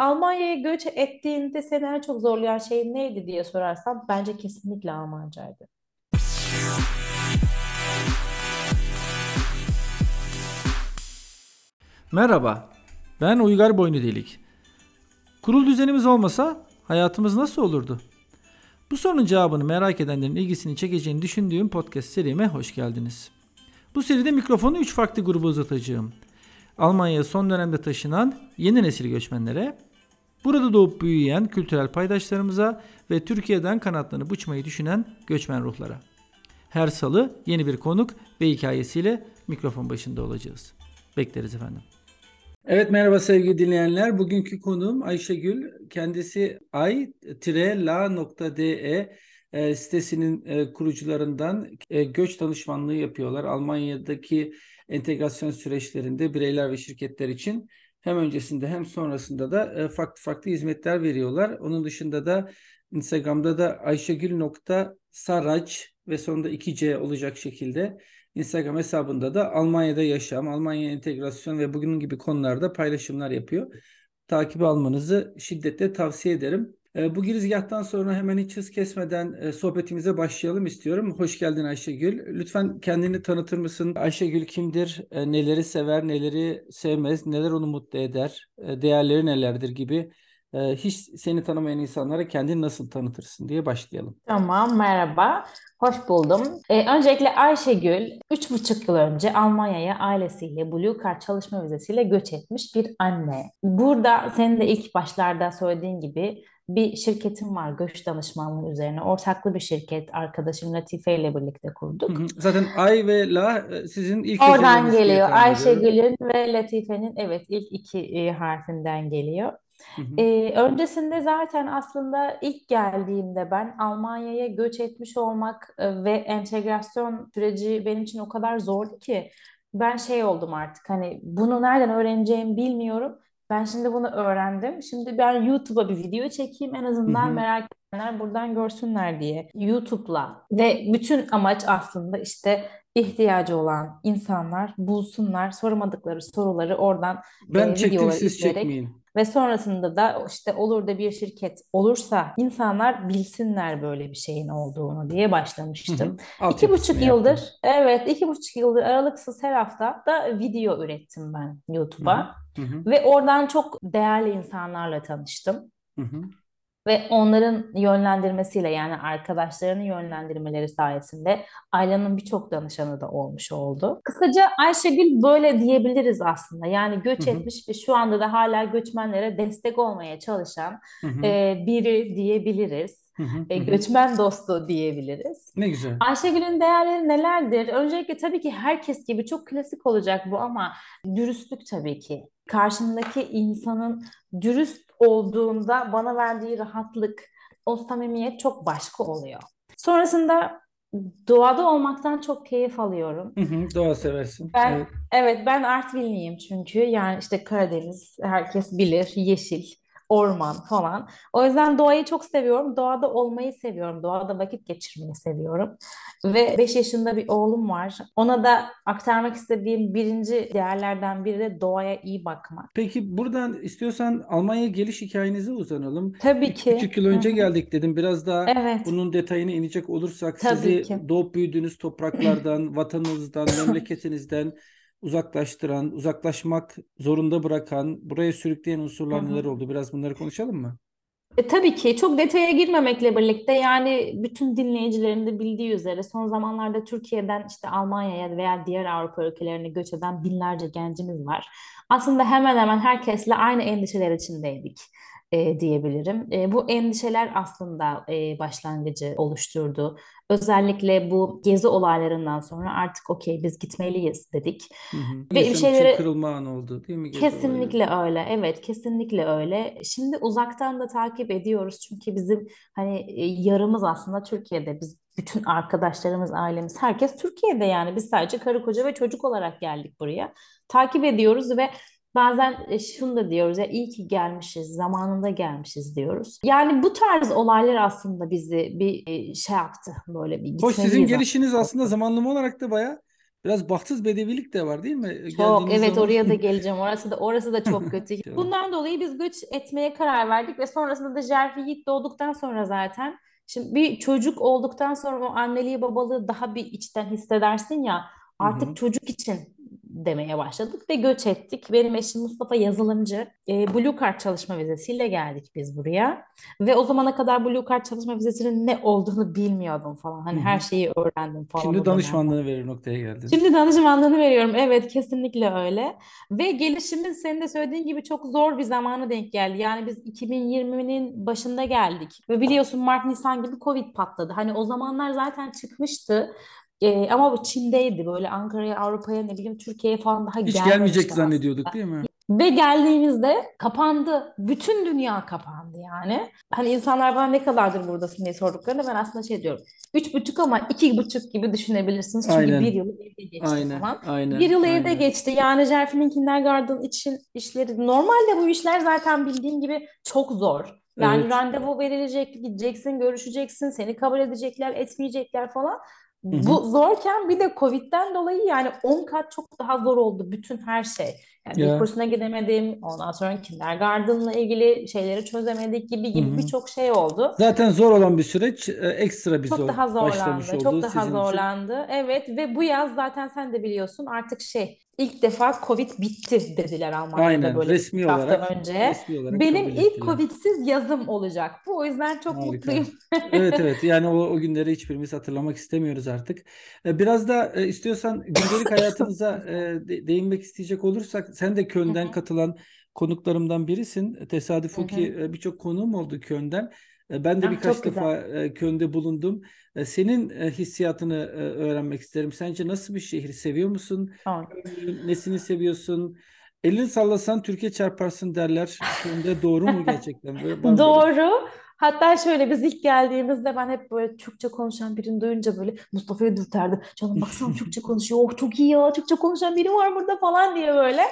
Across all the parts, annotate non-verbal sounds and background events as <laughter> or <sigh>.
Almanya'ya göç ettiğinde seni en çok zorlayan şey neydi diye sorarsam bence kesinlikle Almancaydı. Merhaba, ben Uygar Boynudelik. Kurul düzenimiz olmasa hayatımız nasıl olurdu? Bu sorunun cevabını merak edenlerin ilgisini çekeceğini düşündüğüm podcast serime hoş geldiniz. Bu seride mikrofonu 3 farklı gruba uzatacağım. Almanya'ya son dönemde taşınan yeni nesil göçmenlere, burada doğup büyüyen kültürel paydaşlarımıza ve Türkiye'den kanatlarını uçmayı düşünen göçmen ruhlara. Her salı yeni bir konuk ve hikayesiyle mikrofon başında olacağız. Bekleriz efendim. Evet merhaba sevgili dinleyenler. Bugünkü konuğum Ayşegül. Kendisi ay-la.de e, sitesinin e, kurucularından e, göç danışmanlığı yapıyorlar. Almanya'daki entegrasyon süreçlerinde bireyler ve şirketler için hem öncesinde hem sonrasında da e, farklı farklı hizmetler veriyorlar. Onun dışında da Instagram'da da ayşegül.sarac ve sonunda 2C olacak şekilde Instagram hesabında da Almanya'da yaşam, Almanya entegrasyon ve bugünün gibi konularda paylaşımlar yapıyor. Takip almanızı şiddetle tavsiye ederim. E, bu girizgahtan sonra hemen hiç hız kesmeden e, sohbetimize başlayalım istiyorum. Hoş geldin Ayşegül. Lütfen kendini tanıtır mısın? Ayşegül kimdir? E, neleri sever, neleri sevmez, neler onu mutlu eder, değerleri nelerdir gibi hiç seni tanımayan insanlara kendini nasıl tanıtırsın diye başlayalım. Tamam, merhaba. Hoş buldum. Ee, öncelikle Ayşegül, üç buçuk yıl önce Almanya'ya ailesiyle Blue Card çalışma vizesiyle göç etmiş bir anne. Burada senin de ilk başlarda söylediğin gibi bir şirketim var göç danışmanlığı üzerine. Ortaklı bir şirket. Arkadaşım Latife ile birlikte kurduk. Hı hı. Zaten Ay ve La e, sizin ilk Oradan geliyor. Ayşegül'ün ve Latife'nin evet ilk iki e, harfinden geliyor. Hı hı. Ee, öncesinde zaten aslında ilk geldiğimde ben Almanya'ya göç etmiş olmak e, ve entegrasyon süreci benim için o kadar zordu ki ben şey oldum artık hani bunu nereden öğreneceğimi bilmiyorum. Ben şimdi bunu öğrendim. Şimdi ben YouTube'a bir video çekeyim en azından hı hı. merak edenler buradan görsünler diye. YouTube'la ve bütün amaç aslında işte ihtiyacı olan insanlar bulsunlar sormadıkları soruları oradan ben e, çektim siz izleyerek, çekmeyin. Ve sonrasında da işte olur da bir şirket olursa insanlar bilsinler böyle bir şeyin olduğunu diye başlamıştım. Hı hı. İki buçuk yıldır, yaptım. evet iki buçuk yıldır aralıksız her hafta da video ürettim ben YouTube'a. Ve oradan çok değerli insanlarla tanıştım. Hı hı ve onların yönlendirmesiyle yani arkadaşlarının yönlendirmeleri sayesinde Ayla'nın birçok danışanı da olmuş oldu. Kısaca Ayşegül böyle diyebiliriz aslında. Yani göç hı hı. etmiş ve şu anda da hala göçmenlere destek olmaya çalışan hı hı. E, biri diyebiliriz. E, göçmen dostu diyebiliriz. Ne güzel. Ayşegül'ün değerleri nelerdir? Öncelikle tabii ki herkes gibi çok klasik olacak bu ama dürüstlük tabii ki. Karşındaki insanın dürüst olduğunda bana verdiği rahatlık, o samimiyet çok başka oluyor. Sonrasında doğada olmaktan çok keyif alıyorum. Hı hı, doğa seversin. Ben, evet. evet ben Artvinliyim çünkü yani işte Karadeniz herkes bilir yeşil orman falan. O yüzden doğayı çok seviyorum. Doğada olmayı seviyorum. Doğada vakit geçirmeyi seviyorum. Ve 5 yaşında bir oğlum var. Ona da aktarmak istediğim birinci değerlerden biri de doğaya iyi bakmak. Peki buradan istiyorsan Almanya geliş hikayenize uzanalım. Tabii ki. Küçük yıl önce geldik dedim. Biraz daha evet. bunun detayına inecek olursak Tabii sizi ki. doğup büyüdüğünüz topraklardan, <clears throat> vatanınızdan, memleketinizden uzaklaştıran, uzaklaşmak zorunda bırakan, buraya sürükleyen unsurlar neler oldu? Biraz bunları konuşalım mı? E, tabii ki çok detaya girmemekle birlikte yani bütün dinleyicilerin de bildiği üzere son zamanlarda Türkiye'den işte Almanya'ya veya diğer Avrupa ülkelerine göç eden binlerce gencimiz var. Aslında hemen hemen herkesle aynı endişeler içindeydik e, diyebilirim. E, bu endişeler aslında e, başlangıcı oluşturdu. Özellikle bu gezi olaylarından sonra artık okey biz gitmeliyiz dedik. Hı hı. Ve bir şeyleri kırılma anı oldu değil mi? Gezi kesinlikle olayları? öyle. Evet, kesinlikle öyle. Şimdi uzaktan da takip ediyoruz çünkü bizim hani e, yarımız aslında Türkiye'de. Biz bütün arkadaşlarımız, ailemiz, herkes Türkiye'de yani. Biz sadece karı koca ve çocuk olarak geldik buraya. Takip ediyoruz ve Bazen e, şunu da diyoruz ya iyi ki gelmişiz, zamanında gelmişiz diyoruz. Yani bu tarz olaylar aslında bizi bir e, şey yaptı böyle bir Hoş sizin gelişiniz aslında zamanlama olarak da baya Biraz bahtsız bedevilik de var değil mi? Çok evet zaman... oraya da <laughs> geleceğim. Orası da orası da çok kötü. <laughs> Bundan dolayı biz göç etmeye karar verdik ve sonrasında da Jerfi Yiğit doğduktan sonra zaten şimdi bir çocuk olduktan sonra o anneliği babalığı daha bir içten hissedersin ya artık Hı-hı. çocuk için demeye başladık ve göç ettik. Benim eşim Mustafa yazılımcı. E, Blue Card çalışma vizesiyle geldik biz buraya. Ve o zamana kadar Blue Card çalışma vizesinin ne olduğunu bilmiyordum falan. Hani Hı-hı. her şeyi öğrendim falan. Şimdi danışmanlığını verir noktaya geldin. Şimdi danışmanlığını veriyorum. Evet kesinlikle öyle. Ve gelişimiz senin de söylediğin gibi çok zor bir zamana denk geldi. Yani biz 2020'nin başında geldik. Ve biliyorsun Mart Nisan gibi Covid patladı. Hani o zamanlar zaten çıkmıştı. Ee, ama bu Çin'deydi böyle Ankara'ya, Avrupa'ya ne bileyim Türkiye'ye falan daha Hiç gelmeyecek zannediyorduk değil mi? Ve geldiğimizde kapandı. Bütün dünya kapandı yani. Hani insanlar bana ne kadardır buradasın diye sorduklarında ben aslında şey diyorum. Üç buçuk ama iki buçuk gibi düşünebilirsiniz. Çünkü aynen. bir yıl evde geçti aynen, zaman. Aynen, bir yıl aynen. evde geçti. Yani Jerfin'in kindergarten için işleri. Normalde bu işler zaten bildiğim gibi çok zor. Yani evet. randevu verilecek, gideceksin, görüşeceksin, seni kabul edecekler, etmeyecekler falan. Bu zorken bir de Covid'den dolayı yani 10 kat çok daha zor oldu bütün her şey. Yani ya. bir kursuna gidemedim. Ondan sonra kindergarten'la ilgili şeyleri çözemedik gibi gibi birçok şey oldu. Zaten zor olan bir süreç e, ekstra bir çok zor daha zorlandı. Çok daha zorlandı. Için. Evet ve bu yaz zaten sen de biliyorsun artık şey ilk defa Covid bitti dediler Almanya'da Aynen, böyle resmi hafta olarak, önce. Resmi olarak Benim ilk Covid'siz yazım olacak. Bu o yüzden çok Harika. mutluyum. <laughs> evet evet yani o, o günleri hiçbirimiz hatırlamak istemiyoruz artık. E, biraz da e, istiyorsan gündelik <laughs> hayatınıza değinmek isteyecek olursak sen de Köln'den katılan konuklarımdan birisin. Tesadüf o ki birçok konuğum oldu Köln'den. Ben de ah, birkaç defa güzel. Köln'de bulundum. Senin hissiyatını öğrenmek isterim. Sence nasıl bir şehir? Seviyor musun? Tamam. Nesini seviyorsun? Elini sallasan Türkiye çarparsın derler. Köln'de doğru mu <laughs> gerçekten? Böyle, doğru. Hatta şöyle biz ilk geldiğimizde ben hep böyle Türkçe konuşan birini duyunca böyle Mustafa'ya dürterdim. Canım baksana Türkçe konuşuyor. Oh çok iyi ya Türkçe konuşan biri var burada falan diye böyle.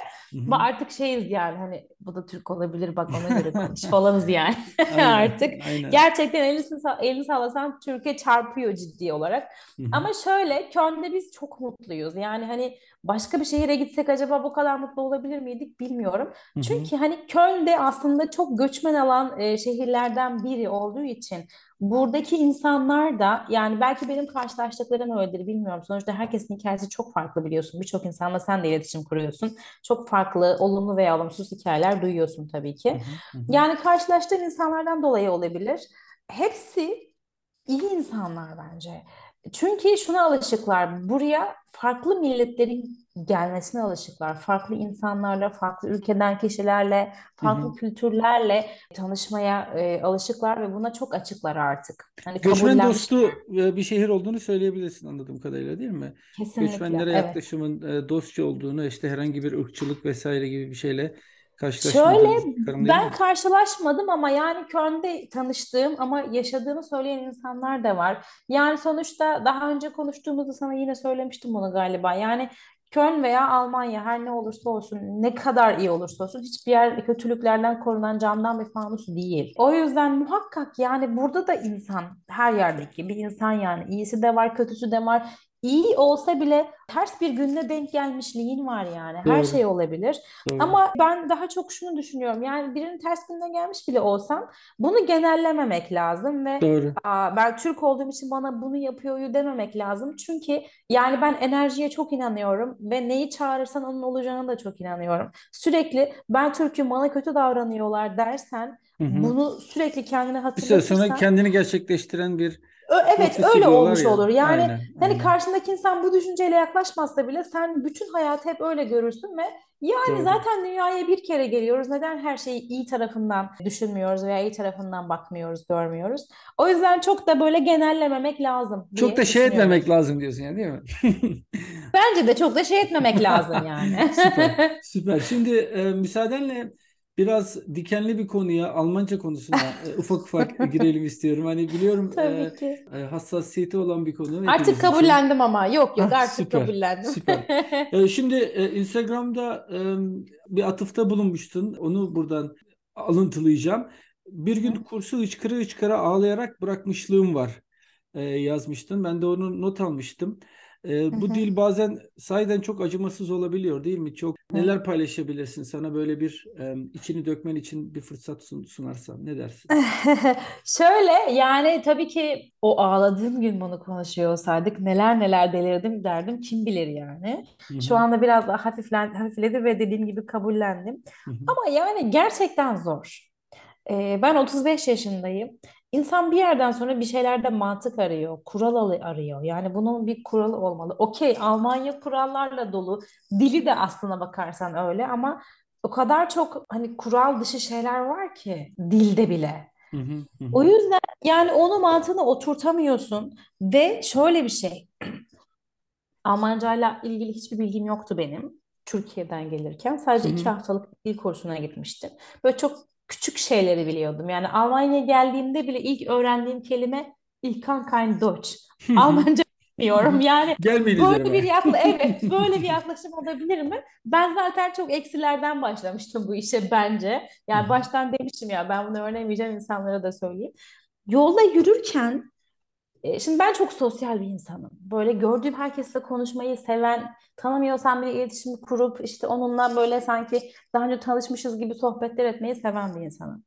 Ama artık şeyiz yani hani bu da Türk olabilir bak ona göre konuş falanız yani <laughs> aynen, <laughs> artık. Aynen. Gerçekten elini, elini sallasan Türkiye çarpıyor ciddi olarak. Ama şöyle Köln'de biz çok mutluyuz. Yani hani başka bir şehire gitsek acaba bu kadar mutlu olabilir miydik bilmiyorum. Çünkü hani Köln'de aslında çok göçmen alan e, şehirlerden biri olduğu için buradaki insanlar da yani belki benim karşılaştıklarım öyledir bilmiyorum. Sonuçta herkesin hikayesi çok farklı biliyorsun. Birçok insanla sen de iletişim kuruyorsun. Çok farklı olumlu veya olumsuz hikayeler duyuyorsun tabii ki. Yani karşılaştığın insanlardan dolayı olabilir. Hepsi iyi insanlar bence. Çünkü şuna alışıklar. Buraya farklı milletlerin gelmesine alışıklar. Farklı insanlarla, farklı ülkeden kişilerle, farklı hı hı. kültürlerle tanışmaya e, alışıklar ve buna çok açıklar artık. Hani Göçmen dostu e, bir şehir olduğunu söyleyebilirsin anladığım kadarıyla değil mi? Kesinlikle. Göçmenlere evet. yaklaşımın e, dostça olduğunu, işte herhangi bir ırkçılık vesaire gibi bir şeyle Şöyle ben karşılaşmadım ama yani Köln'de tanıştığım ama yaşadığını söyleyen insanlar da var. Yani sonuçta daha önce konuştuğumuzda sana yine söylemiştim bunu galiba. Yani Köln veya Almanya her ne olursa olsun, ne kadar iyi olursa olsun hiçbir yer kötülüklerden korunan camdan bir fanus değil. O yüzden muhakkak yani burada da insan her yerdeki bir insan yani iyisi de var, kötüsü de var iyi olsa bile ters bir günde denk gelmişliğin var yani. Her Doğru. şey olabilir. Doğru. Ama ben daha çok şunu düşünüyorum. Yani birinin ters günde gelmiş bile olsam bunu genellememek lazım ve Doğru. Aa, ben Türk olduğum için bana bunu yapıyor dememek lazım. Çünkü yani ben enerjiye çok inanıyorum ve neyi çağırırsan onun olacağına da çok inanıyorum. Sürekli ben Türk'üm bana kötü davranıyorlar dersen Hı hı. bunu sürekli kendine hatırlatırsan. Sonra kendini gerçekleştiren bir Evet öyle olmuş ya. olur. Yani aynen, hani aynen. karşındaki insan bu düşünceyle yaklaşmazsa bile sen bütün hayatı hep öyle görürsün ve yani Doğru. zaten dünyaya bir kere geliyoruz. Neden her şeyi iyi tarafından düşünmüyoruz veya iyi tarafından bakmıyoruz, görmüyoruz? O yüzden çok da böyle genellememek lazım. Çok da şey etmemek lazım diyorsun yani değil mi? Bence de çok da şey etmemek lazım <laughs> yani. süper. <laughs> Süper. Şimdi e, müsaadenle biraz dikenli bir konuya Almanca konusuna e, ufak ufak <laughs> girelim istiyorum. Hani biliyorum Tabii ki. E, hassasiyeti olan bir konu. Artık kabullendim için. ama yok yok artık süper, kabullendim. Süper. <laughs> e, şimdi e, Instagram'da e, bir atıfta bulunmuştun. Onu buradan alıntılayacağım. Bir gün kursu hıçkıra hıçkıra ağlayarak bırakmışlığım var e, yazmıştın. Ben de onu not almıştım. E, bu dil bazen sahiden çok acımasız olabiliyor değil mi? Çok neler paylaşabilirsin? Sana böyle bir e, içini dökmen için bir fırsat sun, sunarsam ne dersin? <laughs> Şöyle yani tabii ki o ağladığım gün bunu konuşuyor olsaydık neler neler delirdim derdim kim bilir yani. Hı Şu hı, anda biraz daha hafiflen, hafifledi ve dediğim gibi kabullendim. hı hı, Ama yani gerçekten zor. Ee, ben 35 yaşındayım. İnsan bir yerden sonra bir şeylerde mantık arıyor, kural arıyor. Yani bunun bir kuralı olmalı. Okey, Almanya kurallarla dolu. Dili de aslına bakarsan öyle ama o kadar çok hani kural dışı şeyler var ki dilde bile. hı hı, hı O yüzden yani onu mantığına oturtamıyorsun ve şöyle bir şey. Almancayla ilgili hiçbir bilgim yoktu benim. Türkiye'den gelirken sadece iki haftalık dil kursuna gitmiştim. Böyle çok küçük şeyleri biliyordum. Yani Almanya'ya geldiğimde bile ilk öğrendiğim kelime Ich kann kein Deutsch. Almanca bilmiyorum. Yani Gelmeyin böyle bir yakla <laughs> evet böyle bir yaklaşım olabilir mi? Ben zaten çok eksilerden başlamıştım bu işe bence. Yani baştan demiştim ya ben bunu öğrenemeyeceğim insanlara da söyleyeyim. Yolda yürürken Şimdi ben çok sosyal bir insanım. Böyle gördüğüm herkesle konuşmayı seven, tanımıyorsam bile iletişim kurup işte onunla böyle sanki daha önce tanışmışız gibi sohbetler etmeyi seven bir insanım.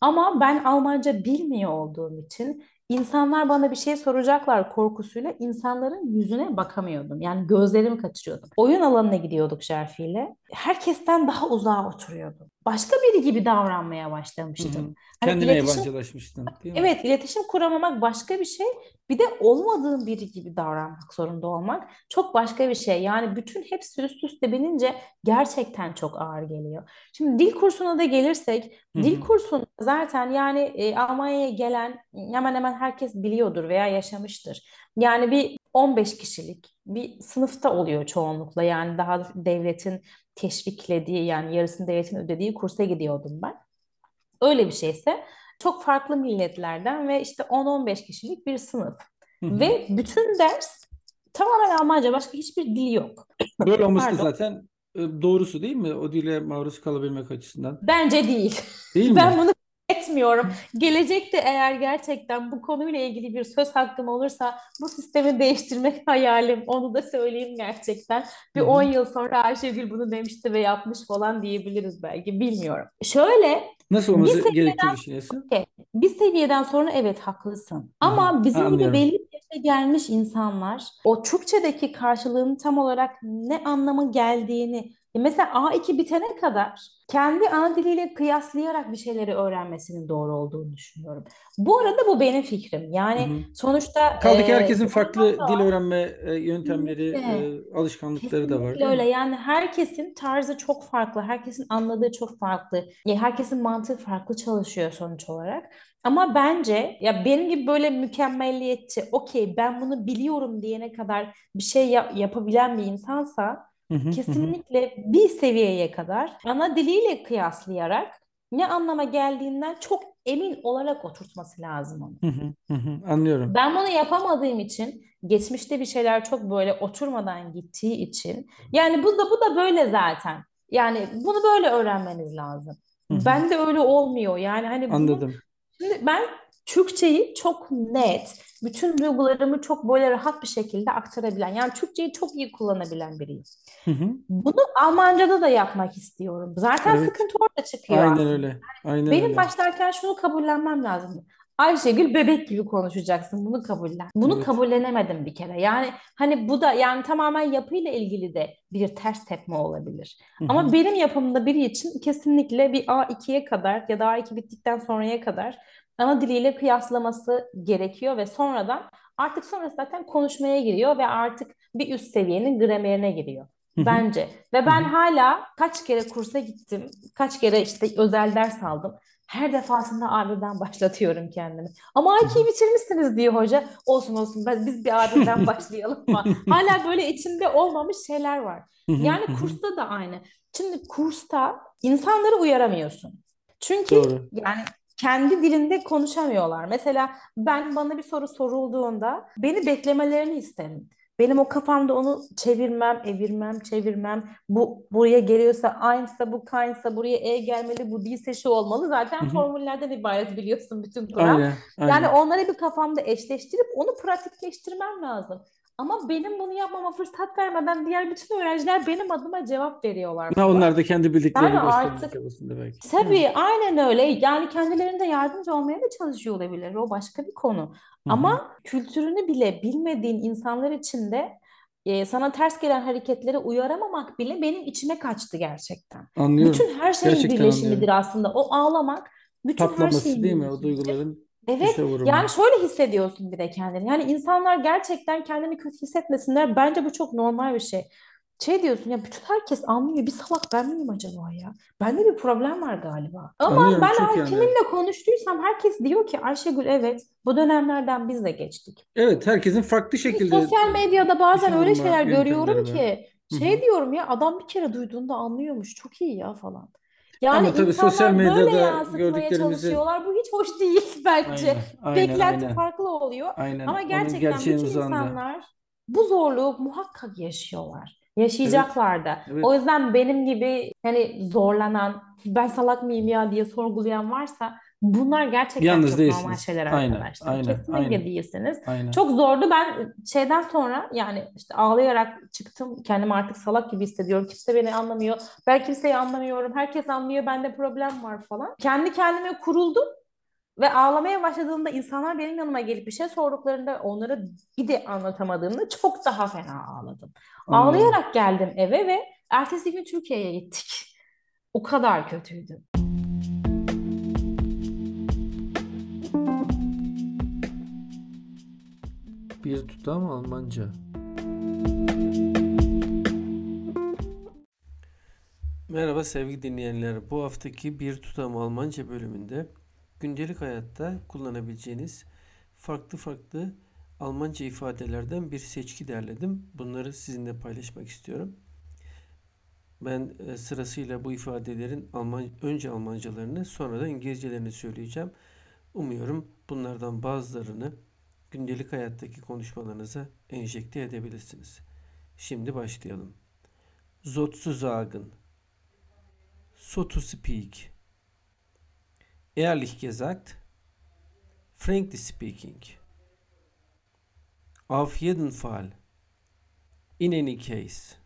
Ama ben Almanca bilmiyor olduğum için insanlar bana bir şey soracaklar korkusuyla insanların yüzüne bakamıyordum. Yani gözlerimi kaçırıyordum. Oyun alanına gidiyorduk Şerfi'yle. Herkesten daha uzağa oturuyordum. Başka biri gibi davranmaya hı hı. başlamıştım. Hani Kendine iletişim yabancılaşmıştın, değil mi? Evet, iletişim kuramamak başka bir şey. Bir de olmadığın biri gibi davranmak zorunda olmak çok başka bir şey. Yani bütün hepsi üst üste binince gerçekten çok ağır geliyor. Şimdi dil kursuna da gelirsek, Hı dil hı, kursunda zaten yani e, Almanya'ya gelen hemen hemen herkes biliyordur veya yaşamıştır. Yani bir 15 kişilik bir sınıfta oluyor çoğunlukla. Yani daha devletin teşviklediği yani yarısını devletin ödediği kursa gidiyordum ben. Öyle bir şeyse çok farklı milletlerden ve işte 10-15 kişilik bir sınıf. Ve bütün ders tamamen Almanca, başka hiçbir dil yok. Böyle olması zaten e, doğrusu değil mi? O dile maruz kalabilmek açısından. Bence değil. Değil <laughs> Ben mi? bunu etmiyorum. Gelecekte eğer gerçekten bu konuyla ilgili bir söz hakkım olursa bu sistemi değiştirmek <laughs> hayalim. Onu da söyleyeyim gerçekten. Bir 10 hı. yıl sonra Ayşegül bunu demişti ve yapmış falan diyebiliriz belki. Bilmiyorum. Şöyle Nasıl olması gerektiğini düşünüyorsun? Okey. Bir seviyeden sonra evet haklısın. Ama Ha, bizim gibi anlıyorum. belli bir yaşa gelmiş insanlar o Türkçedeki karşılığını tam olarak ne anlamı geldiğini mesela A2 bitene kadar kendi ana diliyle kıyaslayarak bir şeyleri öğrenmesinin doğru olduğunu düşünüyorum. Bu arada bu benim fikrim. Yani hı. sonuçta Kaldı ki e, herkesin sorunlar farklı dil öğrenme e, yöntemleri, e, alışkanlıkları da var Kesinlikle öyle. mi? Yani herkesin tarzı çok farklı, herkesin anladığı çok farklı. Ya herkesin mantığı farklı çalışıyor sonuç olarak. Ama bence ya benim gibi böyle mükemmelliyetçi, okey ben bunu biliyorum diyene kadar bir şey yap- yapabilen bir insansa kesinlikle bir seviyeye kadar ana diliyle kıyaslayarak ne anlama geldiğinden çok emin olarak oturtması lazım onu. Anlıyorum. Ben bunu yapamadığım için geçmişte bir şeyler çok böyle oturmadan gittiği için yani bu da bu da böyle zaten. Yani bunu böyle öğrenmeniz lazım. Ben de öyle olmuyor. Yani hani bunun Anladım. şimdi ben Türkçeyi çok net, bütün duygularımı çok böyle rahat bir şekilde aktarabilen, yani Türkçeyi çok iyi kullanabilen biriyim. Hı hı. Bunu Almanca'da da yapmak istiyorum. Zaten Evet. sıkıntı orada çıkıyor Aynen aslında. öyle. Aynen Benim öyle. başlarken şunu kabullenmem lazım. Ayşegül bebek gibi konuşacaksın. Bunu kabullen. Bunu Evet. kabullenemedim bir kere. Yani hani bu da yani tamamen yapıyla ilgili de bir ters tepme olabilir. Hı hı. Ama benim yapımda biri için kesinlikle bir A2'ye kadar ya da A2 bittikten sonraya kadar ana diliyle kıyaslaması gerekiyor ve sonradan artık sonra zaten konuşmaya giriyor ve artık bir üst seviyenin gramerine giriyor. Bence. Ve ben hala kaç kere kursa gittim, kaç kere işte özel ders aldım. Her defasında A1'den başlatıyorum kendimi. Ama Hı A2'yi hı. bitirmişsiniz diyor hoca. Olsun olsun ben, biz bir A1'den <laughs> başlayalım ama hala böyle içinde olmamış şeyler var. Yani kursta da aynı. Şimdi kursta insanları uyaramıyorsun. Çünkü Doğru. yani kendi dilinde konuşamıyorlar. Mesela ben bana bir soru sorulduğunda beni beklemelerini isterim. Benim o kafamda onu çevirmem, evirmem, çevirmem. Bu buraya geliyorsa aynısa bu kaynsa buraya e gelmeli, bu değilse şu olmalı. Zaten hı. formüllerden ibaret biliyorsun bütün kural. Aynen. Yani Aynen. onları bir kafamda eşleştirip onu pratikleştirmem lazım. Ama benim bunu yapmama fırsat vermeden diğer bütün öğrenciler benim adıma cevap veriyorlar. Ha, onlar da kendi bildiklerini Yani artık- belki. Tabii aynen öyle. Yani kendilerinde yardımcı olmaya da çalışıyor olabilir. O başka bir konu. Hı hı. Ama kültürünü bile bilmediğin insanlar için de e, sana ters gelen hareketlere uyaramamak bile benim içime kaçtı gerçekten. Anlıyorum. Bütün her şeyin Gerçekten birleşimidir anlıyorum. aslında. O ağlamak bütün her Patlaması şeyin değil mi? O duyguların Evet, vurumu. yani şöyle hissediyorsun bir de kendini. Yani insanlar gerçekten kendini kötü hissetmesinler. Bence bu çok normal bir şey. Şey diyorsun ya bütün herkes anlıyor. Bir salak ben miyim acaba ya? Bende bir problem var galiba. Ama Anlıyorum, ben her- anlıyorum. kiminle konuştuysam herkes diyor ki Ayşegül evet bu dönemlerden biz de geçtik. Evet, herkesin farklı şekilde Sosyal medyada bazen öyle vurma şeyler yöntemleri görüyorum var. ki Hı şey hı. diyorum ya adam bir kere duyduğunda anlıyormuş. Çok iyi ya falan. Yani Ama tabii sosyal medyada gördüklerimizi- çalışıyorlar. Bu hiç hoş değil <laughs> bence. Aynen, aynen, Beklenti aynen. farklı oluyor. Aynen. Ama gerçekten bütün uzağında. insanlar bu zorluğu muhakkak yaşıyorlar. Yaşayacaklar da. evet. O yüzden benim gibi hani zorlanan, ben salak mıyım ya diye sorgulayan varsa bunlar gerçekten Yalnız çok değilsiniz. normal şeyler Aynen, arkadaşlar. aynen, Kesinlikle aynen. değilsiniz. Aynen. Çok zordu. Ben şeyden sonra yani işte ağlayarak çıktım. Kendimi artık salak gibi hissediyorum. Kimse beni anlamıyor. Ben kimseyi anlamıyorum. Herkes anlıyor. Bende problem var falan. Kendi kendime kuruldum. Ve ağlamaya başladığımda insanlar benim yanıma gelip bir şey sorduklarında onlara bir de anlatamadığımda çok daha fena ağladım. Anlıyorum. Ağlayarak geldim eve ve ertesi gün Türkiye'ye gittik. O kadar kötüydü. Bir tutam Almanca. Merhaba sevgili dinleyenler. Bu haftaki Bir Tutam Almanca bölümünde gündelik hayatta kullanabileceğiniz farklı farklı Almanca ifadelerden bir seçki derledim. Bunları sizinle paylaşmak istiyorum. Ben e, sırasıyla bu ifadelerin Alman önce Almancalarını sonra da İngilizcelerini söyleyeceğim. Umuyorum bunlardan bazılarını gündelik hayattaki konuşmalarınıza enjekte edebilirsiniz. Şimdi başlayalım. Sozusagen so to speak. Ehrlich gesagt, frankly speaking. Auf jeden Fall. In any case.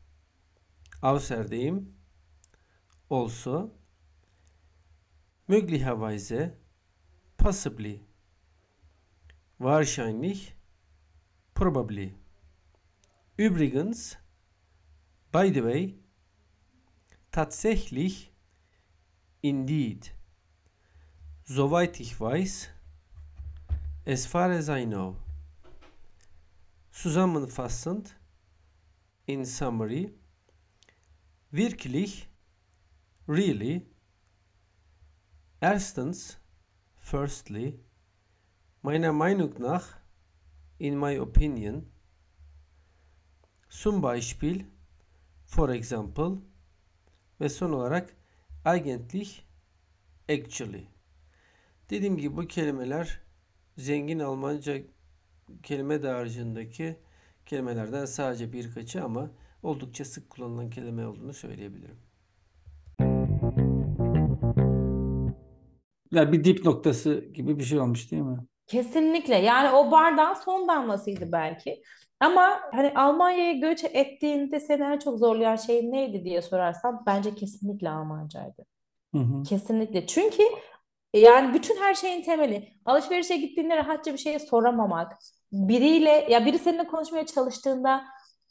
Außerdem, also, möglicherweise, possibly, wahrscheinlich, probably. Übrigens, by the way, tatsächlich, indeed. Soweit ich weiß, as far as I know. Zusammenfassend, in summary, wirklich, really, erstens, firstly, meiner Meinung nach, in my opinion, zum Beispiel, for example, ve son olarak eigentlich, actually. Dediğim gibi bu kelimeler zengin Almanca kelime dağarcığındaki kelimelerden sadece birkaçı ama oldukça sık kullanılan kelime olduğunu söyleyebilirim. Ya bir dip noktası gibi bir şey olmuş değil mi? Kesinlikle. Yani o bardağın son damlasıydı belki. Ama hani Almanya'ya göç ettiğinde seni en çok zorlayan şey neydi diye sorarsam bence kesinlikle Almancaydı. Hı hı. Kesinlikle. Çünkü yani bütün her şeyin temeli. Alışverişe gittiğinde rahatça bir şey soramamak. Biriyle ya biri seninle konuşmaya çalıştığında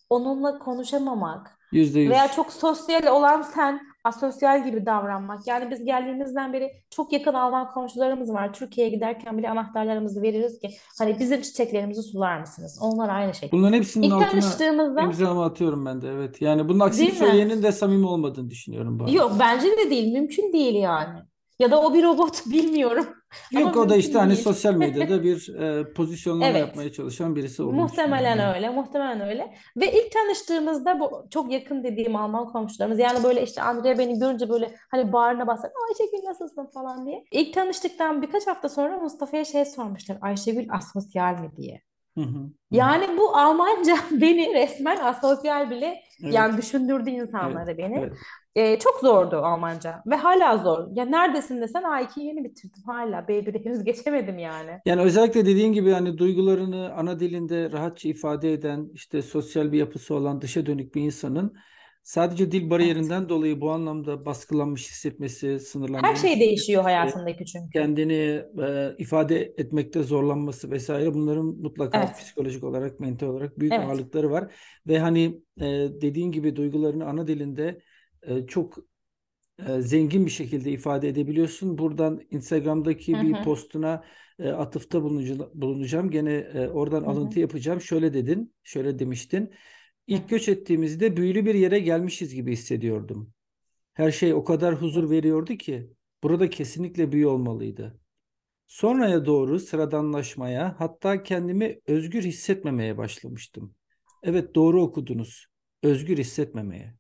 onunla konuşamamak. Yüzde yüz. Veya çok sosyal olan sen asosyal gibi davranmak. Yani biz geldiğimizden beri çok yakın Alman komşularımız var. Türkiye'ye giderken bile anahtarlarımızı veririz ki hani bizim çiçeklerimizi sular mısınız? Onlar aynı şey. Bunların hepsinin İlk altına tanıştığımızda imzamı atıyorum ben de evet. Yani bunun aksini söyleyenin de samimi olmadığını düşünüyorum bu arada. yok bence de değil. Mümkün değil yani. Ya da o bir robot <laughs> bilmiyorum. Yok Ama o da işte hani değil. sosyal <laughs> medyada bir e, pozisyonlama Evet. yapmaya çalışan birisi olduğunu Muhtemelen düşünüyorum. öyle, muhtemelen öyle. Ve ilk tanıştığımızda bu çok yakın dediğim Alman komşularımız yani böyle işte Andrea beni görünce böyle hani bağrına basar Ayşegül nasılsın falan diye. İlk tanıştıktan birkaç hafta sonra Mustafa'ya şey sormuşlar Ayşegül asosyal mi diye. Hı hı. Yani bu Almanca <laughs> beni resmen asosyal bile Evet. yani düşündürdü Evet. insanları beni. Evet. Ee, çok zordu Almanca ve hala zor. Ya neredesin desen A2'yi yeni bitirdim hala. B1'i henüz geçemedim yani. Yani özellikle dediğin gibi hani duygularını ana dilinde rahatça ifade eden, işte sosyal bir yapısı olan dışa dönük bir insanın sadece dil Evet. bariyerinden dolayı bu anlamda baskılanmış hissetmesi, Her sınırlandırılmış şey değişiyor hayatındaki çünkü. kendini e, ifade etmekte zorlanması vesaire bunların mutlaka Evet. psikolojik olarak, mental olarak büyük Evet. ağırlıkları var. Ve hani e, dediğin gibi duygularını ana dilinde e, çok e, zengin bir şekilde ifade edebiliyorsun. Buradan Instagram'daki Hı bir postuna e, atıfta bulunacağım. Gene e, oradan Hı hı. alıntı yapacağım. Şöyle dedin, şöyle demiştin. İlk göç ettiğimizde büyülü bir yere gelmişiz gibi hissediyordum. Her şey o kadar huzur veriyordu ki burada kesinlikle büyü olmalıydı. Sonraya doğru sıradanlaşmaya, hatta kendimi özgür hissetmemeye başlamıştım. Evet doğru okudunuz. Özgür hissetmemeye.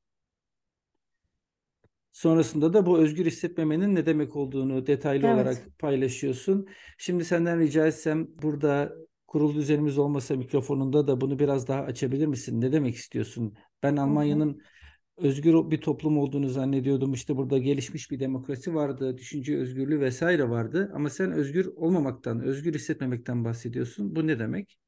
Sonrasında da bu özgür hissetmemenin ne demek olduğunu detaylı Evet. olarak paylaşıyorsun. Şimdi senden rica etsem burada kurul düzenimiz olmasa mikrofonunda da bunu biraz daha açabilir misin? Ne demek istiyorsun? Ben. Almanya'nın özgür bir toplum olduğunu zannediyordum. İşte burada gelişmiş bir demokrasi vardı, düşünce özgürlüğü vesaire vardı. Ama sen özgür olmamaktan, özgür hissetmemekten bahsediyorsun. Bu ne demek?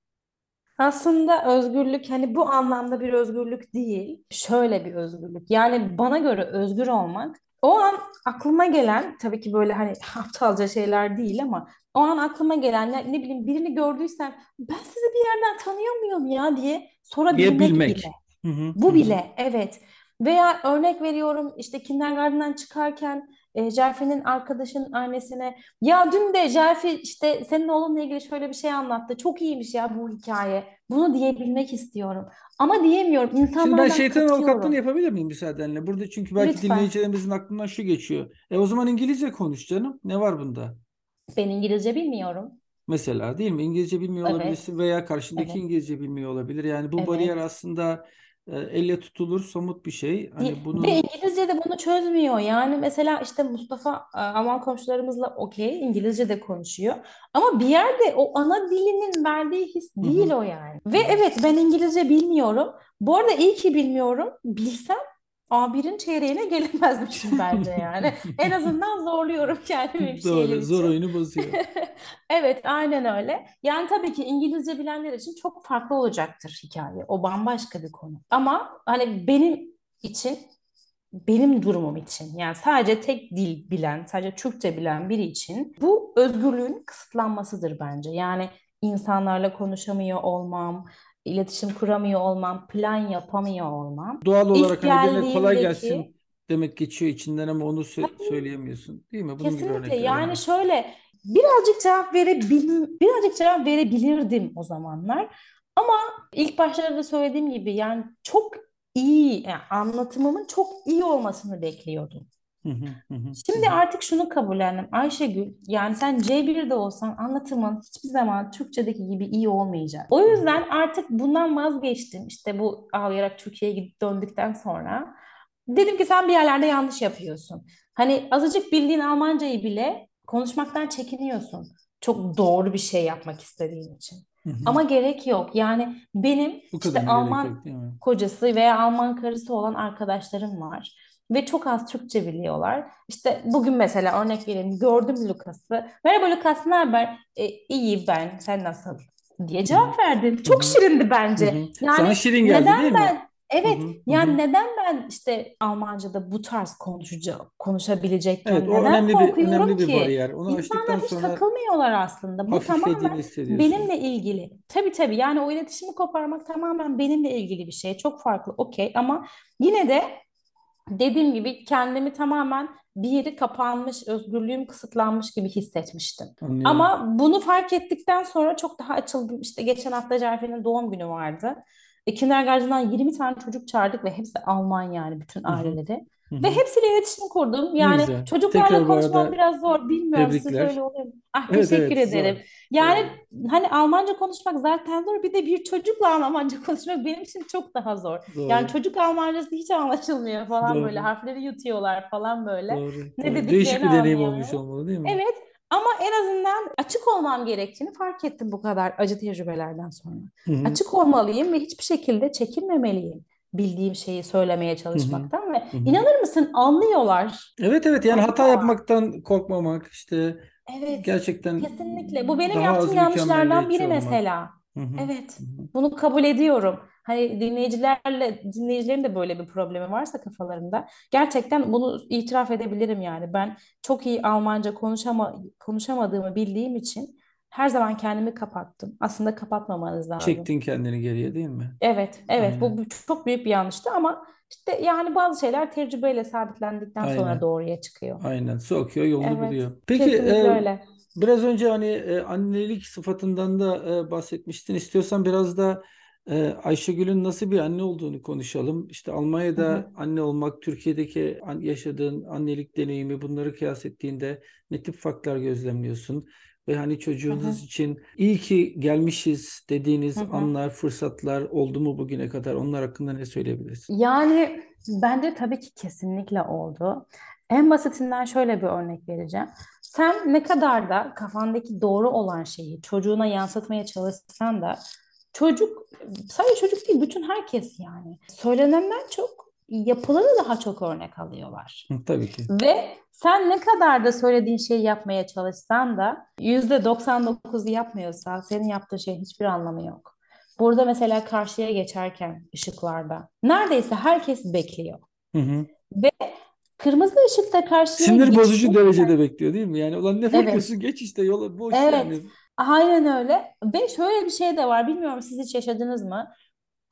Aslında özgürlük hani bu anlamda bir özgürlük değil. Şöyle bir özgürlük. Yani bana göre özgür olmak o an aklıma gelen tabii ki böyle hani <laughs> aptalca şeyler değil ama o an aklıma gelen ne bileyim birini gördüysem ben sizi bir yerden tanıyor muyum ya diye sorabilmek Diyebilmek. bile. Hı hı, Bu hı. bile evet. Veya örnek veriyorum işte kindergarten'dan çıkarken e, Cerfi'nin arkadaşının annesine ya dün de Cerfi işte senin oğlunla ilgili şöyle bir şey anlattı. Çok iyiymiş ya bu hikaye. Bunu diyebilmek istiyorum. Ama diyemiyorum. Şimdi ben şeytan avukatlığını yapabilir miyim müsaadenle? Burada çünkü belki Lütfen. dinleyicilerimizin aklından şu geçiyor. E o zaman İngilizce konuş canım. Ne var bunda? Ben İngilizce bilmiyorum. Mesela değil mi? İngilizce bilmiyor Evet. olabilirsin veya karşındaki Evet. İngilizce bilmiyor olabilir. Yani bu bariyer Evet. aslında e, elle tutulur, somut bir şey. Hani Ve bunu İngilizce de bunu çözmüyor. Yani mesela işte Mustafa e, Alman komşularımızla okey İngilizce de konuşuyor. Ama bir yerde o ana dilinin verdiği his Hı değil hı. o yani. Ve evet ben İngilizce bilmiyorum. Bu arada iyi ki bilmiyorum. Bilsem A1'in çeyreğine gelemezmişim bence yani. <laughs> En azından zorluyorum kendimi bir Doğru, zor için. oyunu bozuyor. <laughs> Evet, aynen öyle. Yani tabii ki İngilizce bilenler için çok farklı olacaktır hikaye. O bambaşka bir konu. Ama hani benim için, benim durumum için yani sadece tek dil bilen, sadece Türkçe bilen biri için bu özgürlüğün kısıtlanmasıdır bence. Yani insanlarla konuşamıyor olmam, iletişim kuramıyor olmam, plan yapamıyor olmam. Doğal İlk olarak hani birine kolay geldiğimdeki gelsin demek geçiyor içinden ama onu sö- söyleyemiyorsun. Değil mi? Bunun gibi Kesinlikle örnekler yani var. şöyle birazcık cevap verebil birazcık cevap verebilirdim o zamanlar ama ilk başlarda söylediğim gibi yani çok iyi yani anlatımımın çok iyi olmasını bekliyordum. Şimdi artık şunu kabullendim Ayşegül yani sen C1'de olsan anlatımın hiçbir zaman Türkçedeki gibi iyi olmayacak. O yüzden artık bundan vazgeçtim işte bu ağlayarak Türkiye'ye gidip döndükten sonra. Dedim ki sen bir yerlerde yanlış yapıyorsun. Hani azıcık bildiğin Almancayı bile konuşmaktan çekiniyorsun. Çok doğru bir şey yapmak istediğin için. Ama gerek yok. Yani benim işte Alman yok kocası veya Alman karısı olan arkadaşlarım var. Ve çok az Türkçe biliyorlar. İşte bugün mesela örnek vereyim gördüm Lukas'ı. Merhaba Lukas ne haber? E, iyi ben sen nasıl? diye cevap verdim. hı Çok şirindi bence. hı. Sana Yani şirin geldi neden değil mi? ben Hı evet hı, hı yani hı. neden ben işte Almanca'da bu tarz Evet, konuşabilecekken o neden önemli bir korkuyorum önemli bir ki? bariyer. Onu İnsanlar hiç sonra takılmıyorlar aslında. Bu tamamen benimle ilgili. Tabii tabii yani o iletişimi koparmak tamamen benimle ilgili bir şey. Çok farklı okey ama yine de dediğim gibi kendimi tamamen bir yeri kapanmış, özgürlüğüm kısıtlanmış gibi hissetmiştim. Anlıyorum. Ama bunu fark ettikten sonra çok daha açıldım. İşte geçen hafta Cerfe'nin doğum günü vardı. E, kindergarten'dan 20 tane çocuk çağırdık ve hepsi Alman yani bütün aileleri. Ve hepsiyle iletişim kurdum. Yani çocuklarla Tekrar konuşmam biraz zor. Bilmiyorum tebrikler. öyle oluyor mu? Ah Evet teşekkür evet ederim. zor. Yani hani Almanca konuşmak zaten zor. Bir de bir çocukla Almanca konuşmak benim için çok daha zor. Yani Doğru. çocuk Almancası hiç anlaşılmıyor falan böyle. Doğru. Harfleri yutuyorlar falan böyle. Doğru. Ne Doğru. Değişik dediklerini bir deneyim olmuş olmalı değil mi? Evet Ama en azından açık olmam gerektiğini fark ettim bu kadar acı tecrübelerden sonra. Hı hı. Açık olmalıyım ve hiçbir şekilde çekinmemeliyim bildiğim şeyi söylemeye çalışmaktan hı hı. ve hı hı. inanır mısın anlıyorlar. Evet evet yani hata yapmaktan korkmamak işte Evet, gerçekten kesinlikle. Bu benim yaptığım yanlışlardan biri olmak. mesela. Hı hı. Evet, hı hı. bunu kabul ediyorum. Hani dinleyicilerle dinleyicilerin de böyle bir problemi varsa kafalarında gerçekten bunu itiraf edebilirim yani. Ben çok iyi Almanca konuşama konuşamadığımı bildiğim için her zaman kendimi kapattım. Aslında kapatmamanız lazım. Çektin kendini geriye değil mi? Evet, evet. Aynen. Bu çok büyük bir yanlıştı ama işte yani bazı şeyler tecrübeyle sabitlendikten Aynen. sonra doğruya çıkıyor. Aynen. Sokuyor, yolunu evet, buluyor. Peki e, öyle. biraz önce hani e, annelik sıfatından da e, bahsetmiştin. İstiyorsan biraz da e, Ayşegül'ün nasıl bir anne olduğunu konuşalım. İşte Almanya'da hı hı. anne olmak, Türkiye'deki yaşadığın annelik deneyimi bunları kıyas ettiğinde ne tip farklar gözlemliyorsun? Ve hani çocuğunuz Hı-hı. için iyi ki gelmişiz dediğiniz Hı-hı. anlar, fırsatlar oldu mu bugüne kadar? Onlar hakkında ne söyleyebilirsin? Yani bence tabii ki kesinlikle oldu. En basitinden şöyle bir örnek vereceğim. Sen ne kadar da kafandaki doğru olan şeyi çocuğuna yansıtmaya çalışsan da çocuk sadece çocuk değil bütün herkes yani. Söylenenden çok yapıları daha çok örnek alıyorlar. Tabii ki. Ve sen ne kadar da söylediğin şeyi yapmaya çalışsan da %99'u yapmıyorsa senin yaptığın şeyin hiçbir anlamı yok. Burada mesela karşıya geçerken ışıklarda neredeyse herkes bekliyor. Hı hı. Ve kırmızı ışıkta karşıya Sinir bozucu derecede bekliyor değil mi? Yani ulan ne bekliyorsun evet. geç işte yola boş evet. yani. Aynen öyle. Ve şöyle bir şey de var. Bilmiyorum siz hiç yaşadınız mı?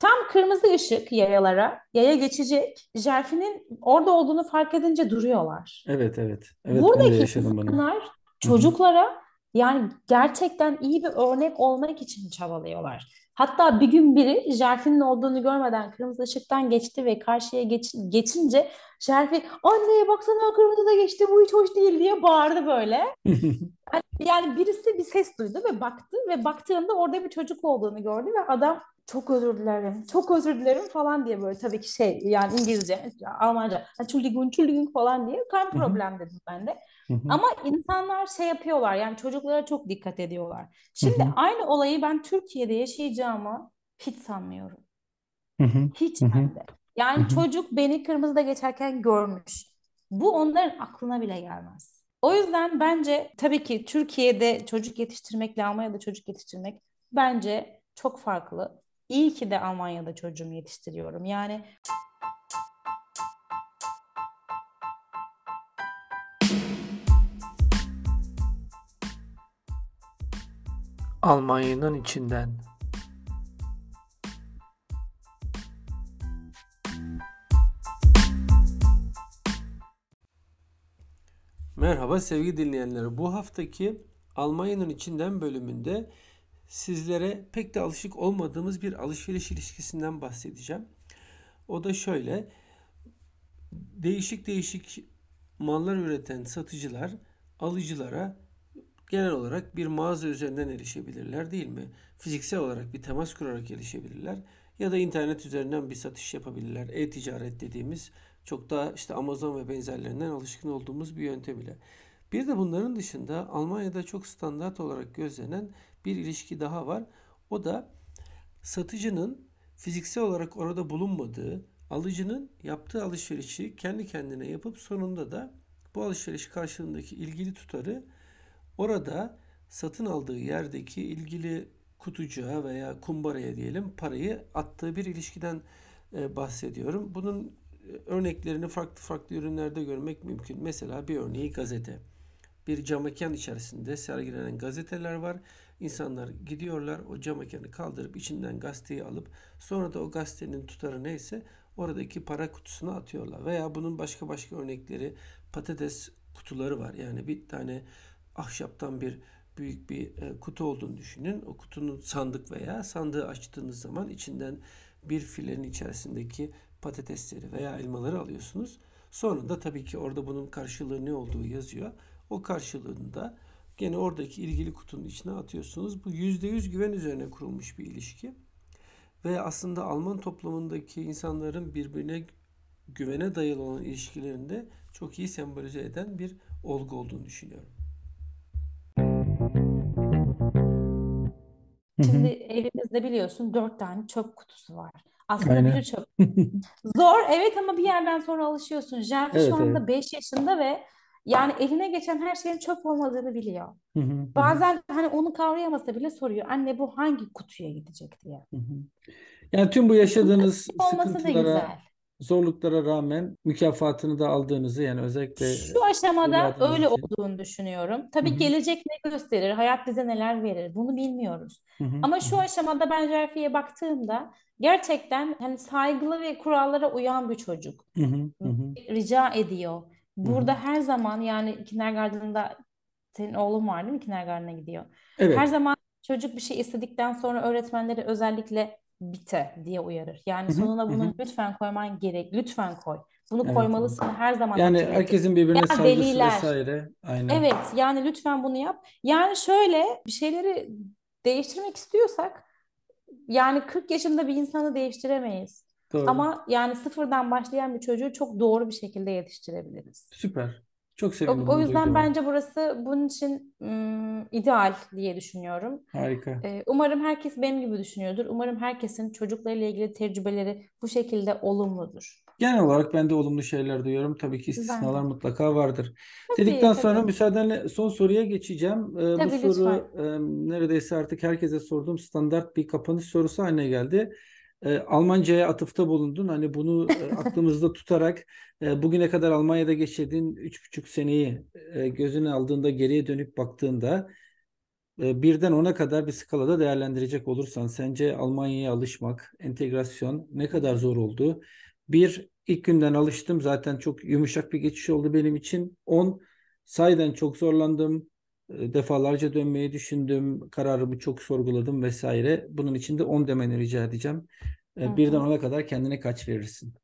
Tam kırmızı ışık yayalara, yaya geçecek. Jerfin'in orada olduğunu fark edince duruyorlar. Evet, evet. Evet, Buradaki insanlar bunu. çocuklara yani gerçekten iyi bir örnek olmak için çabalıyorlar. Hatta bir gün biri Jerfin'in olduğunu görmeden kırmızı ışıktan geçti ve karşıya geç, geçince Jerfi anneye baksana kırmızı da geçti bu hiç hoş değil diye bağırdı böyle. yani <laughs> birisi bir ses duydu ve baktı ve baktığında orada bir çocuk olduğunu gördü ve adam çok özür dilerim, çok özür dilerim falan diye böyle tabii ki şey yani İngilizce, Almanca, Entschuldigung, Entschuldigung falan diye kan problem dedim ben de. Ama insanlar şey yapıyorlar yani çocuklara çok dikkat ediyorlar. Şimdi aynı olayı ben Türkiye'de yaşayacağımı hiç sanmıyorum. Hiç hem de. Yani çocuk beni kırmızıda geçerken görmüş. Bu onların aklına bile gelmez. O yüzden bence tabii ki Türkiye'de çocuk yetiştirmekle Almanya'da çocuk yetiştirmek bence çok farklı. İyi ki de Almanya'da çocuğumu yetiştiriyorum. Yani Almanya'nın içinden Merhaba sevgili dinleyenler. Bu haftaki Almanya'nın içinden bölümünde sizlere pek de alışık olmadığımız bir alışveriş ilişkisinden bahsedeceğim. O da şöyle. Değişik değişik mallar üreten satıcılar alıcılara genel olarak bir mağaza üzerinden erişebilirler değil mi? Fiziksel olarak bir temas kurarak erişebilirler ya da internet üzerinden bir satış yapabilirler. E-ticaret dediğimiz çok daha işte Amazon ve benzerlerinden alışkın olduğumuz bir yöntem ile. Bir de bunların dışında Almanya'da çok standart olarak gözlenen bir ilişki daha var. O da satıcının fiziksel olarak orada bulunmadığı, alıcının yaptığı alışverişi kendi kendine yapıp sonunda da bu alışveriş karşılığındaki ilgili tutarı orada satın aldığı yerdeki ilgili kutucuğa veya kumbaraya diyelim parayı attığı bir ilişkiden e, bahsediyorum. Bunun örneklerini farklı farklı ürünlerde görmek mümkün. Mesela bir örneği gazete. Bir cam mekan içerisinde sergilenen gazeteler var İnsanlar gidiyorlar o cam mekanı kaldırıp içinden gazeteyi alıp sonra da o gazetenin tutarı neyse oradaki para kutusuna atıyorlar. Veya bunun başka başka örnekleri patates kutuları var. Yani bir tane ahşaptan bir büyük bir e, kutu olduğunu düşünün. O kutunun sandık veya sandığı açtığınız zaman içinden bir filenin içerisindeki patatesleri veya elmaları alıyorsunuz. Sonunda tabii ki orada bunun karşılığı ne olduğu yazıyor. O karşılığında gene oradaki ilgili kutunun içine atıyorsunuz. Bu %100 güven üzerine kurulmuş bir ilişki. Ve aslında Alman toplumundaki insanların birbirine güvene dayalı olan ilişkilerinde çok iyi sembolize eden bir olgu olduğunu düşünüyorum. Şimdi evimizde biliyorsun dört tane çöp kutusu var. Aslında Aynen. biri çöp. <laughs> Zor evet ama bir yerden sonra alışıyorsun. Jenfi Evet, şu anda evet. 5 yaşında ve yani eline geçen her şeyin çöp olmadığını biliyor. Hı hı, hı hı, Bazen hani onu kavrayamasa bile soruyor. Anne bu hangi kutuya gidecek diye. hı hı. Yani tüm bu yaşadığınız sıkıntılara, zorluklara rağmen mükafatını da aldığınızı yani özellikle Şu aşamada öyle için. olduğunu düşünüyorum. Tabii gelecek ne gösterir, hayat bize neler verir bunu bilmiyoruz. Ama şu aşamada ben Jerfi'ye baktığımda gerçekten hani saygılı ve kurallara uyan bir çocuk. hı hı, hı hı, Rica ediyor. hı hı. Burada her zaman yani kindergarten'da senin oğlun var değil mi? Kindergarten'a gidiyor. Her Evet. zaman çocuk bir şey istedikten sonra öğretmenleri özellikle bite diye uyarır. Yani Hı hı, sonuna bunu hı. lütfen koyman gerek. Lütfen koy. Bunu Evet, evet. koymalısın her zaman Yani herkesin birbirine Ya saygısı veliler. vesaire. Aynen. Evet yani lütfen bunu yap. Yani şöyle bir şeyleri değiştirmek istiyorsak yani 40 yaşında bir insanı değiştiremeyiz. Doğru. Ama yani sıfırdan başlayan bir çocuğu çok doğru bir şekilde yetiştirebiliriz. Süper. Çok O, sevindim o bunu yüzden duyduğuma. bence burası bunun için ım, ideal diye düşünüyorum. Harika. Ee, umarım herkes benim gibi düşünüyordur. Umarım herkesin çocuklarıyla ilgili tecrübeleri bu şekilde olumludur. Genel olarak ben de olumlu şeyler duyuyorum. Tabii ki Ben istisnalar de. mutlaka vardır. Tabii Dedikten sonra tabii. müsaadenle son soruya geçeceğim. Ee, bu Tabii lütfen. soru e, neredeyse artık herkese sorduğum standart bir kapanış sorusu haline geldi. Ee, Almanca'ya atıfta bulundun. Hani bunu e, <laughs> aklımızda tutarak e, bugüne kadar Almanya'da geçirdiğin üç buçuk seneyi e, gözüne aldığında geriye dönüp baktığında e, birden ona kadar bir skalada değerlendirecek olursan sence Almanya'ya alışmak, entegrasyon ne kadar zor oldu? Bir, ilk günden alıştım. Zaten çok yumuşak bir geçiş oldu benim için. 10, sahiden çok zorlandım. E, Defalarca dönmeyi düşündüm. Kararımı çok sorguladım vesaire. Bunun için de 10 demeni rica edeceğim. E, Hı Birden hı. ona kadar kendine kaç verirsin?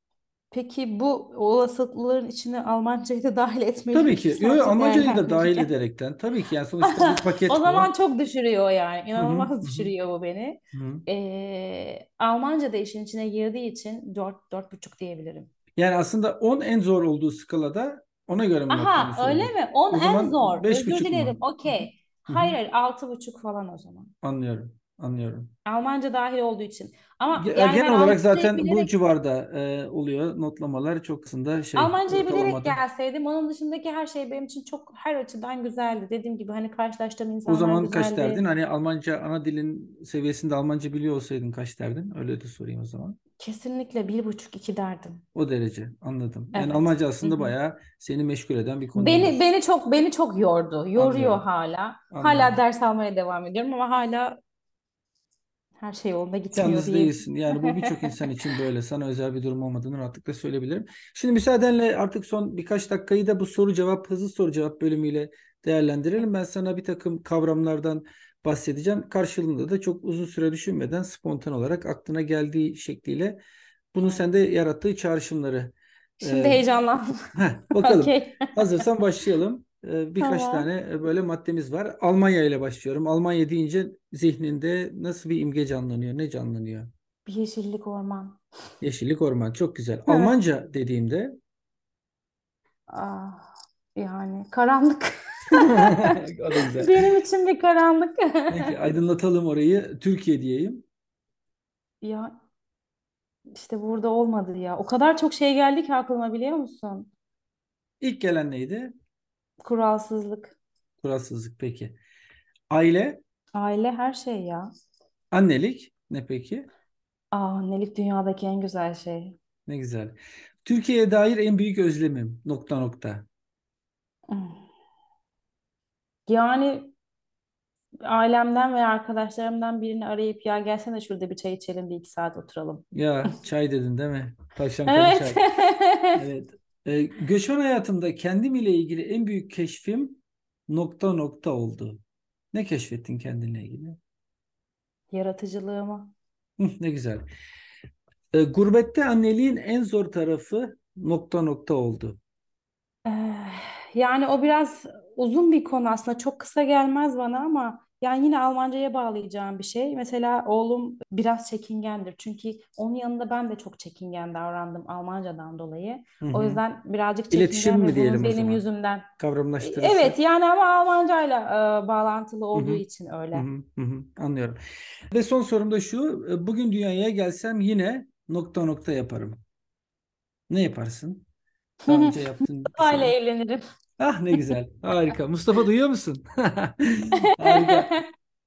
Peki bu olasılıkların içine Almancayı da dahil etmeli Tabii ki. Yo, Almancayı da dahil ederekten. Tabii ki yani sonuçta bir paket <laughs> O zaman çok düşürüyor yani. İnanılmaz hı hı, düşürüyor bu beni. Ee, Almanca da işin içine girdiği için dört, dört buçuk diyebilirim. Yani aslında 10 en zor olduğu skalada ona göre mi Aha öyle mi? 10 O en zor. Özür buçuk dilerim. mu? Okey. Hı hı. Hayır hayır altı buçuk falan o zaman. Anlıyorum. Anlıyorum. Almanca dahil olduğu için. Ama Ge- yani ben Genel olarak Almancayı zaten bu bilerek civarda e, oluyor. Notlamalar çok kısımda şey Almancayı bilerek ortalamada. gelseydim onun dışındaki her şey benim için çok her açıdan güzeldi. Dediğim gibi hani karşılaştığım O insanlar zaman kaç güzeldi. derdin? Hani Almanca ana dilin seviyesinde Almanca biliyor olsaydın kaç derdin? Öyle de sorayım o zaman. Kesinlikle bir buçuk iki derdim. O derece anladım. Yani Evet. Almanca Hı aslında hı. bayağı seni meşgul eden bir konu Beni beni çok beni çok yordu. Yoruyor Anlıyorum. hala. Hala Anlıyorum. ders almaya devam ediyorum ama hala her şey yolunda gitmiyor Yalnız diyebilirim. değilsin. Yani bu birçok insan için <laughs> böyle. Sana özel bir durum olmadığını rahatlıkla söyleyebilirim. Şimdi müsaadenle artık son birkaç dakikayı da bu soru cevap, hızlı soru cevap bölümüyle değerlendirelim. Ben sana bir takım kavramlardan bahsedeceğim. Karşılığında da çok uzun süre düşünmeden spontan olarak aklına geldiği şekliyle bunun sende yarattığı çağrışımları. Şimdi Ee, heyecanlandım. heh, bakalım. <laughs> Okey. Hazırsan başlayalım. Ee, birkaç Tamam. tane e, böyle maddemiz var. Almanya ile başlıyorum. Almanya deyince zihninde nasıl bir imge canlanıyor? Ne canlanıyor? Bir yeşillik orman. Yeşillik orman. Çok güzel. Evet. Almanca dediğimde Ah, yani karanlık. <laughs> o da güzel. <laughs> Benim için bir karanlık. Peki aydınlatalım orayı. Türkiye diyeyim. Ya işte burada olmadı ya. O kadar çok şey geldi ki aklıma biliyor musun? İlk gelen neydi? Kuralsızlık, Kuralsızlık peki. Aile, aile her şey ya. annelik ne peki? Aa, annelik dünyadaki en güzel şey. Ne güzel. Türkiye'ye dair en büyük özlemim nokta nokta. Hmm. Yani ailemden veya arkadaşlarımdan birini arayıp ya gelsene şurada bir çay içelim bir iki saat oturalım. Ya <laughs> çay dedin değil mi? Tavşankalı Evet. çay. <laughs> Evet. Ee, göçmen hayatımda kendim ile ilgili en büyük keşfim nokta nokta oldu. Ne keşfettin kendinle ilgili? Yaratıcılığımı. Ne güzel. Ee, gurbette anneliğin en zor tarafı nokta nokta oldu. Eh, Yani o biraz uzun bir konu aslında çok kısa gelmez bana ama Yani yine Almanca'ya bağlayacağım bir şey. Mesela oğlum biraz çekingendir. Çünkü onun yanında ben de çok çekingen davrandım Almancadan dolayı. Hı O yüzden birazcık İletişim çekingen mi ve bunun diyelim o benim zaman? yüzümden. Kavramlaştırırsak. Evet yani ama Almancayla e, bağlantılı olduğu hı. için öyle. hı, hı hı, anlıyorum. Ve son sorum da şu. e, Bugün dünyaya gelsem yine nokta nokta yaparım. Ne yaparsın? Daha önce <laughs> bir Hala şeyler. evlenirim. Ah ne güzel. Harika. <laughs> Mustafa duyuyor musun? <laughs> Harika.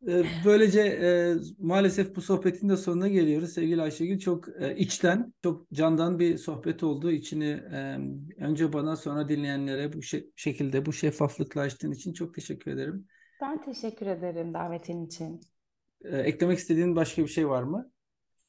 E, Böylece e, maalesef bu sohbetin de sonuna geliyoruz. Sevgili Ayşegül çok e, içten, çok candan bir sohbet oldu. İçini e, önce bana sonra dinleyenlere bu şe- şekilde bu şeffaflıkla açtığın için çok teşekkür ederim. Ben teşekkür ederim davetin için. E, eklemek istediğin başka bir şey var mı?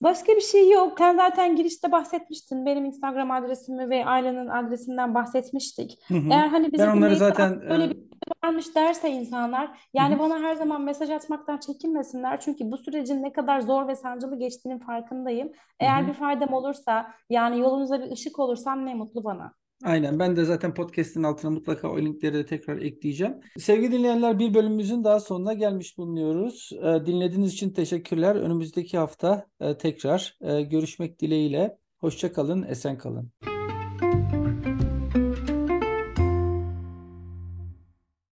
Başka bir şey yok. Sen zaten girişte bahsetmiştin. Benim Instagram adresimi ve ailenin adresinden bahsetmiştik. Hı hı. Eğer hani bizi Ben onları zaten "Aa, böyle e, bir şey varmış derse insanlar hı yani hı, bana her zaman mesaj atmaktan çekinmesinler. Çünkü bu sürecin ne kadar zor ve sancılı geçtiğinin farkındayım. hı Eğer hı. bir faydam olursa yani yolunuza bir ışık olursam ne mutlu bana. Aynen. Ben de zaten podcast'in altına mutlaka o linkleri de tekrar ekleyeceğim. Sevgili dinleyenler bir bölümümüzün daha sonuna gelmiş bulunuyoruz. E, dinlediğiniz için teşekkürler. Önümüzdeki hafta e, tekrar e, görüşmek dileğiyle. Hoşça kalın, esen kalın.